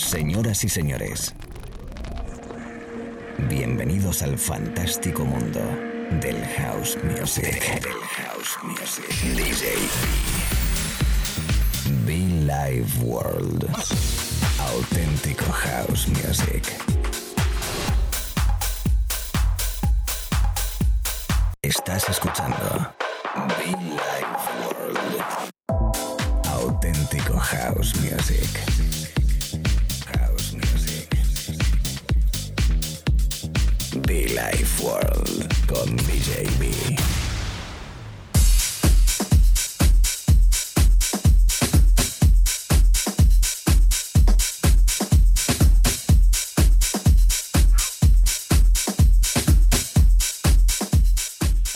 Señoras y señores, bienvenidos al fantástico mundo del house music. Del house music. DJ Be Live World. Auténtico house music. Estás escuchando Be Live World. Auténtico house music. Be Life World con DJB.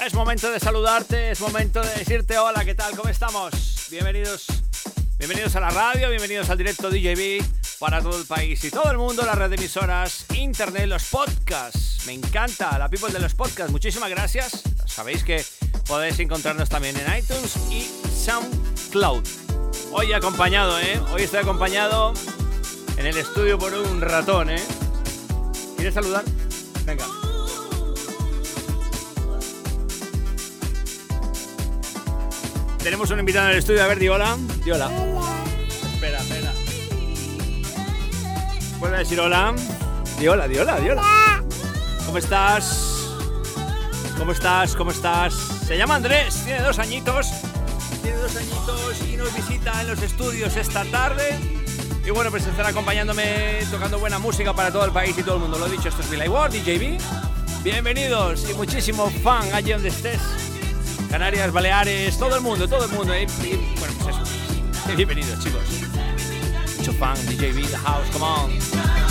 Es momento de saludarte, es momento de decirte hola, ¿qué tal? ¿Cómo estamos? Bienvenidos, bienvenidos a la radio, bienvenidos al directo DJB para todo el país y todo el mundo, la red de emisoras, internet, los podcasts. Me encanta la people de los podcasts. Muchísimas gracias. Sabéis que podéis encontrarnos también en iTunes y SoundCloud. Hoy acompañado, ¿eh? Hoy estoy acompañado en el estudio por un ratón, ¿eh? ¿Quieres saludar? Venga. Tenemos un invitado en el estudio. A ver, di hola. Di hola. Vuelve a decir hola. Di hola, di hola, di hola. ¿Cómo estás? ¿Cómo estás? ¿Cómo estás? Se llama Andrés, tiene dos añitos. Tiene dos añitos y nos visita en los estudios esta tarde. Y bueno, pues estará acompañándome tocando buena música para todo el país y todo el mundo. Lo he dicho, esto es Billy Ward, DJB. Bienvenidos y muchísimo fan allí donde estés. Canarias, Baleares, todo el mundo, todo el mundo. ¿eh? Y, bueno, pues eso. Bienvenidos, chicos. Mucho fan, DJB, The House, come on.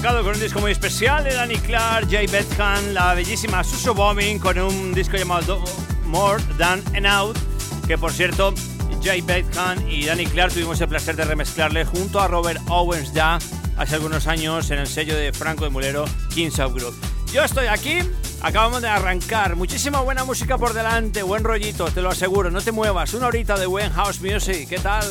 Arrancado con un disco muy especial de Danny Clark, Jay Bethan, la bellísima Suso Bombing con un disco llamado More Than an Out, que por cierto, Jay Bethan y Danny Clark tuvimos el placer de remezclarle junto a Robert Owens ya hace algunos años en el sello de Franco de Mulero, Kings of Group. Yo estoy aquí, acabamos de arrancar, muchísima buena música por delante, buen rollito, te lo aseguro, no te muevas, una horita de buen house music, ¿qué tal?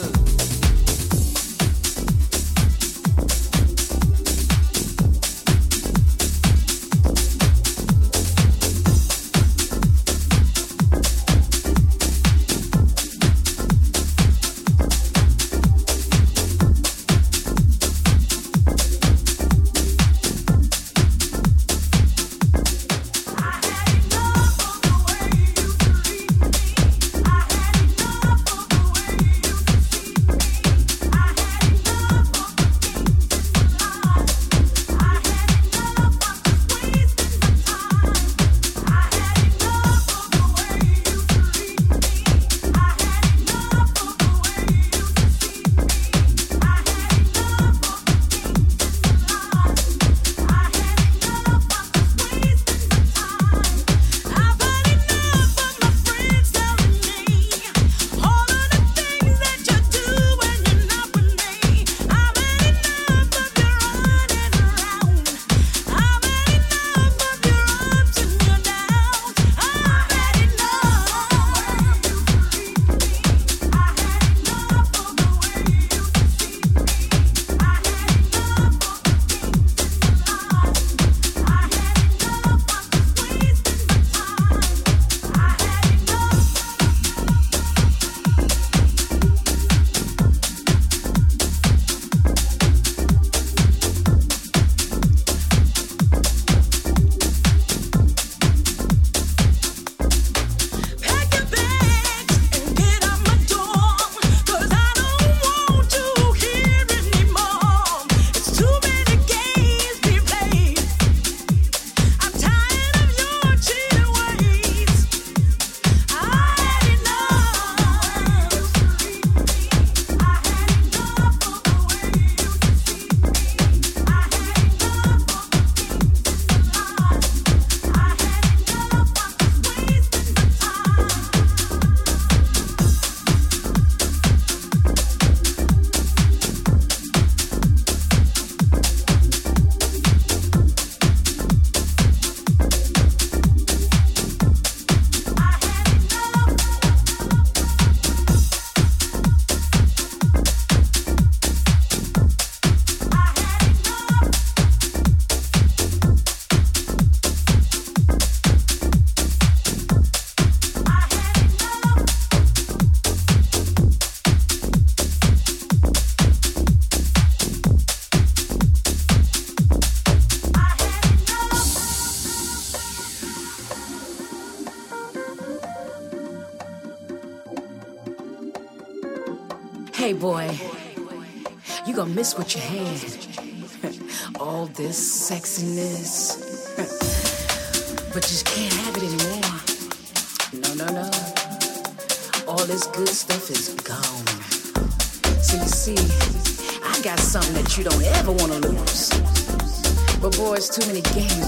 Too many games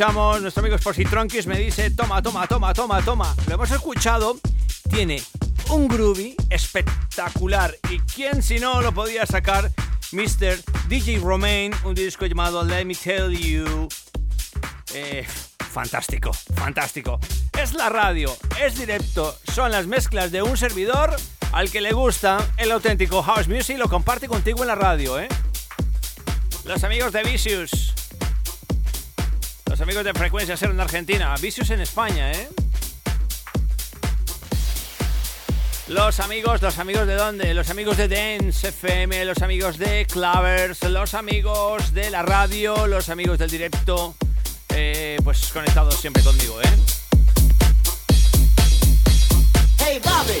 escuchamos, nuestro amigo Spositronquis me dice, toma, toma, toma, toma, toma. Lo hemos escuchado, tiene un groovy espectacular. ¿Y quién si no lo podía sacar? Mr. DJ Romain, un disco llamado Let Me Tell You. Eh, fantástico, fantástico. Es la radio, es directo, son las mezclas de un servidor al que le gusta el auténtico house music lo comparte contigo en la radio, ¿eh? Los amigos de Vicious amigos de Frecuencia Cero en Argentina. Vicious en España, ¿eh? Los amigos, los amigos de dónde? Los amigos de Dance FM, los amigos de Clavers, los amigos de la radio, los amigos del directo, eh, pues conectados siempre conmigo, ¿eh? Hey Bobby.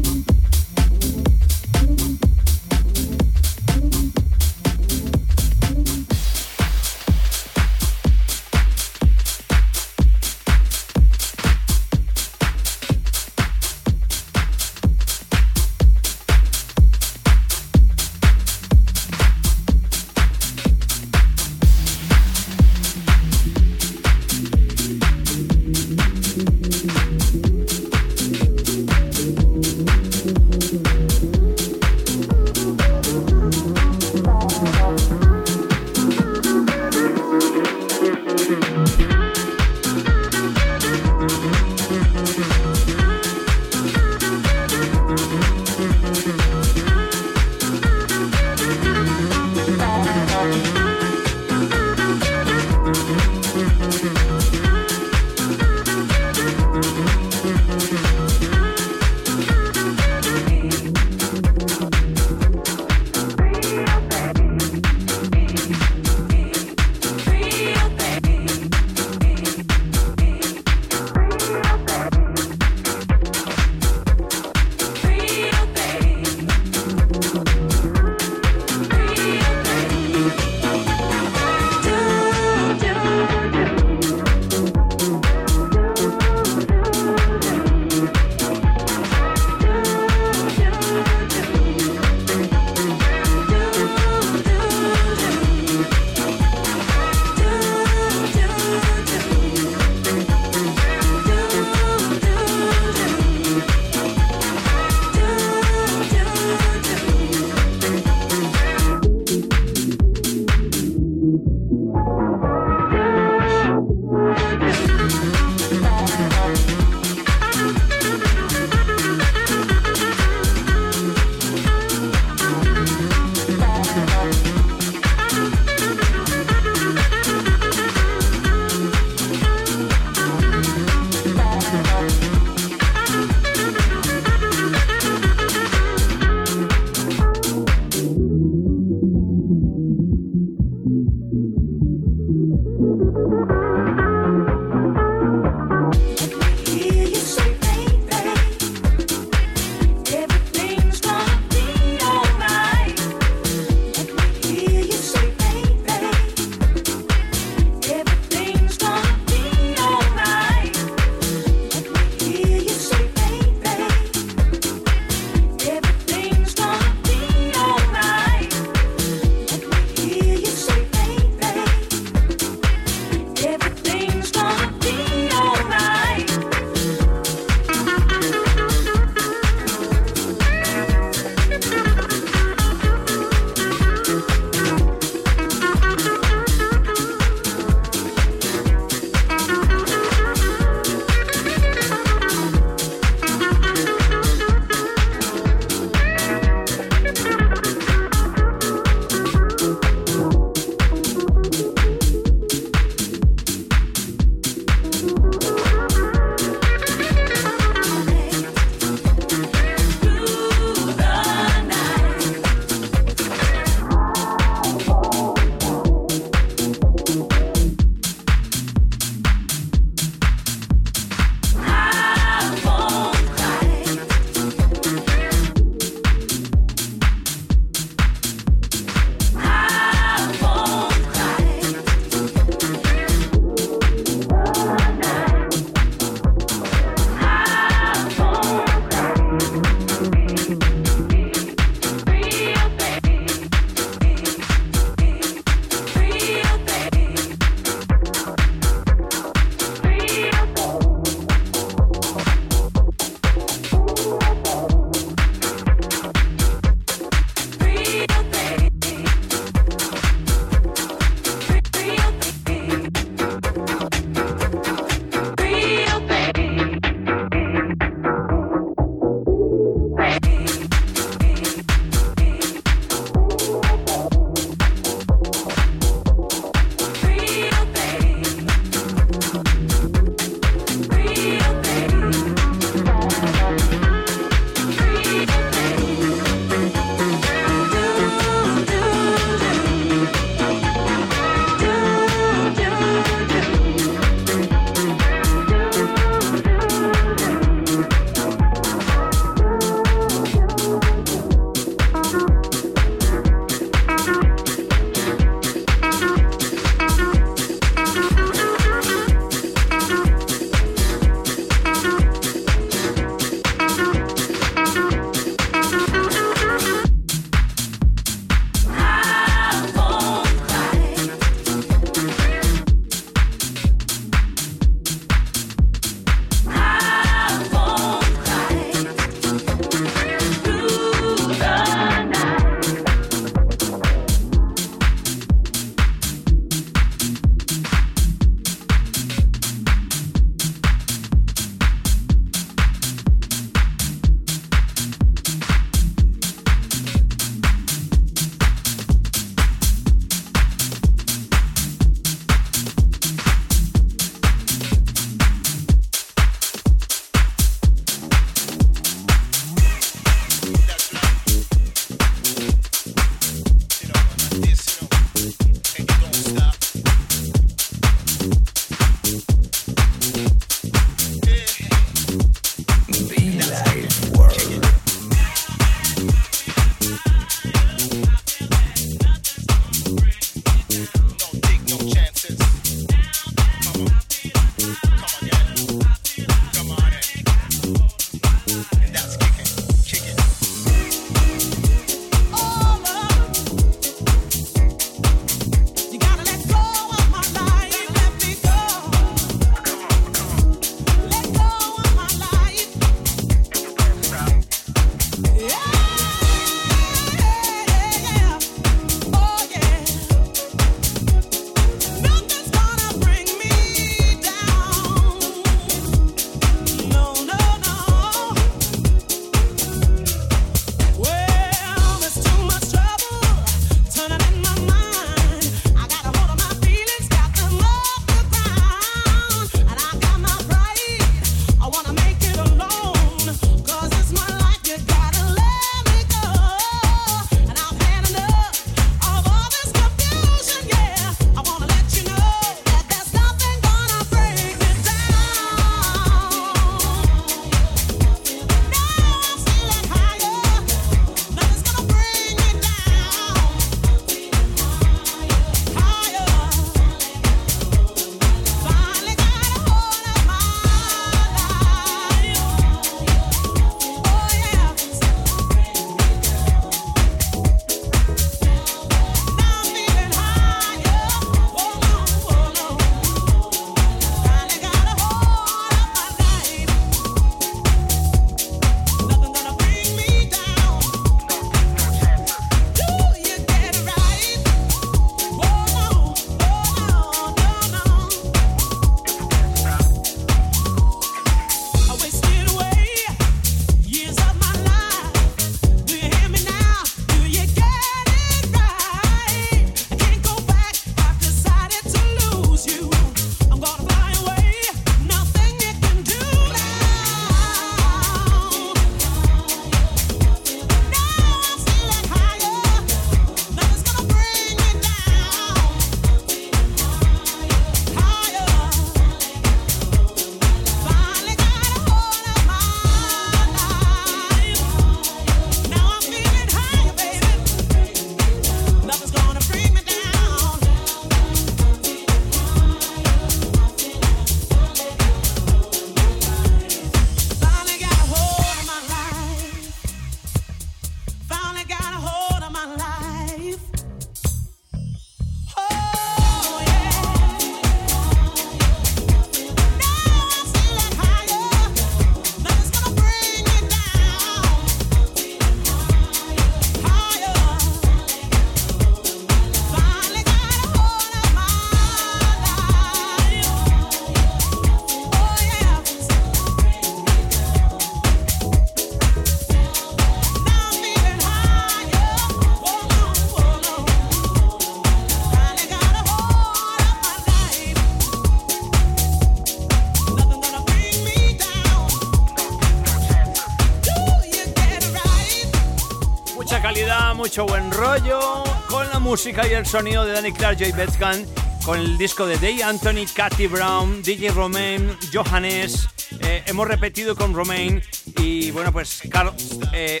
Música y el sonido de Danny Clark, Joy Bethkan, con el disco de Day Anthony, Cathy Brown, DJ Romain, Johannes. Eh, hemos repetido con Romain y bueno, pues Carl 8, eh,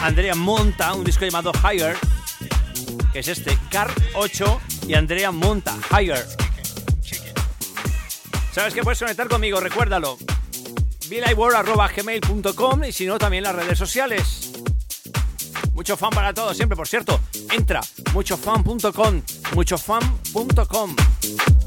Andrea Monta, un disco llamado Higher, que es este, Car 8 y Andrea Monta, Higher. ¿Sabes que puedes conectar conmigo? Recuérdalo. gmail.com y si no, también las redes sociales. Mucho fan para todos, siempre, por cierto. Entra muchofan.com, muchofan.com.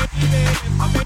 Thank you.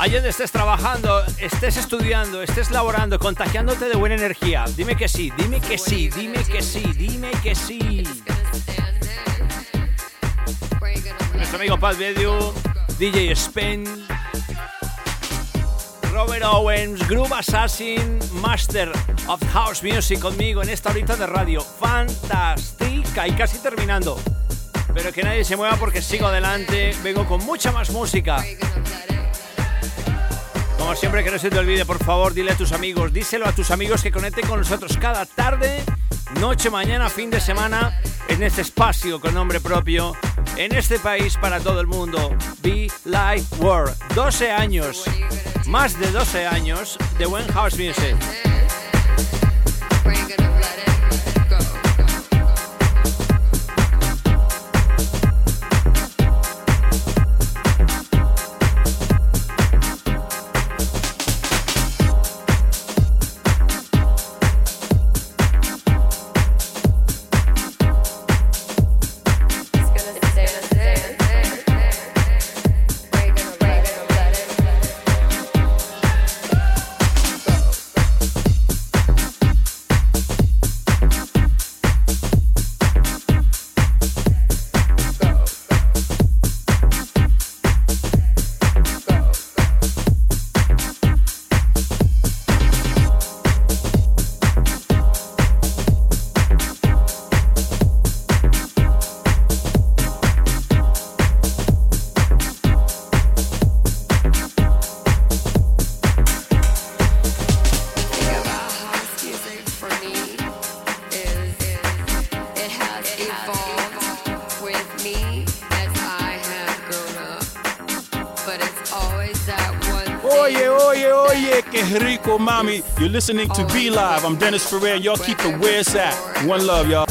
Allí donde estés trabajando, estés estudiando, estés laborando, contagiándote de buena energía. Dime que sí, dime que sí, dime que sí, dime que sí. Nuestro amigo Pat Bedu, DJ Spen, Robert Owens, Groove Assassin, Master of House Music conmigo en esta horita de radio. Fantástica y casi terminando. Pero que nadie se mueva porque sigo adelante. Vengo con mucha más música. Como siempre, que no se te olvide, por favor, dile a tus amigos, díselo a tus amigos que conecten con nosotros cada tarde, noche, mañana, fin de semana, en este espacio con nombre propio, en este país para todo el mundo. Be Life World. 12 años más de 12 años de buen house music. You're listening to Be Live. I'm Dennis Ferrer. Y'all keep it where it's at. One love, y'all.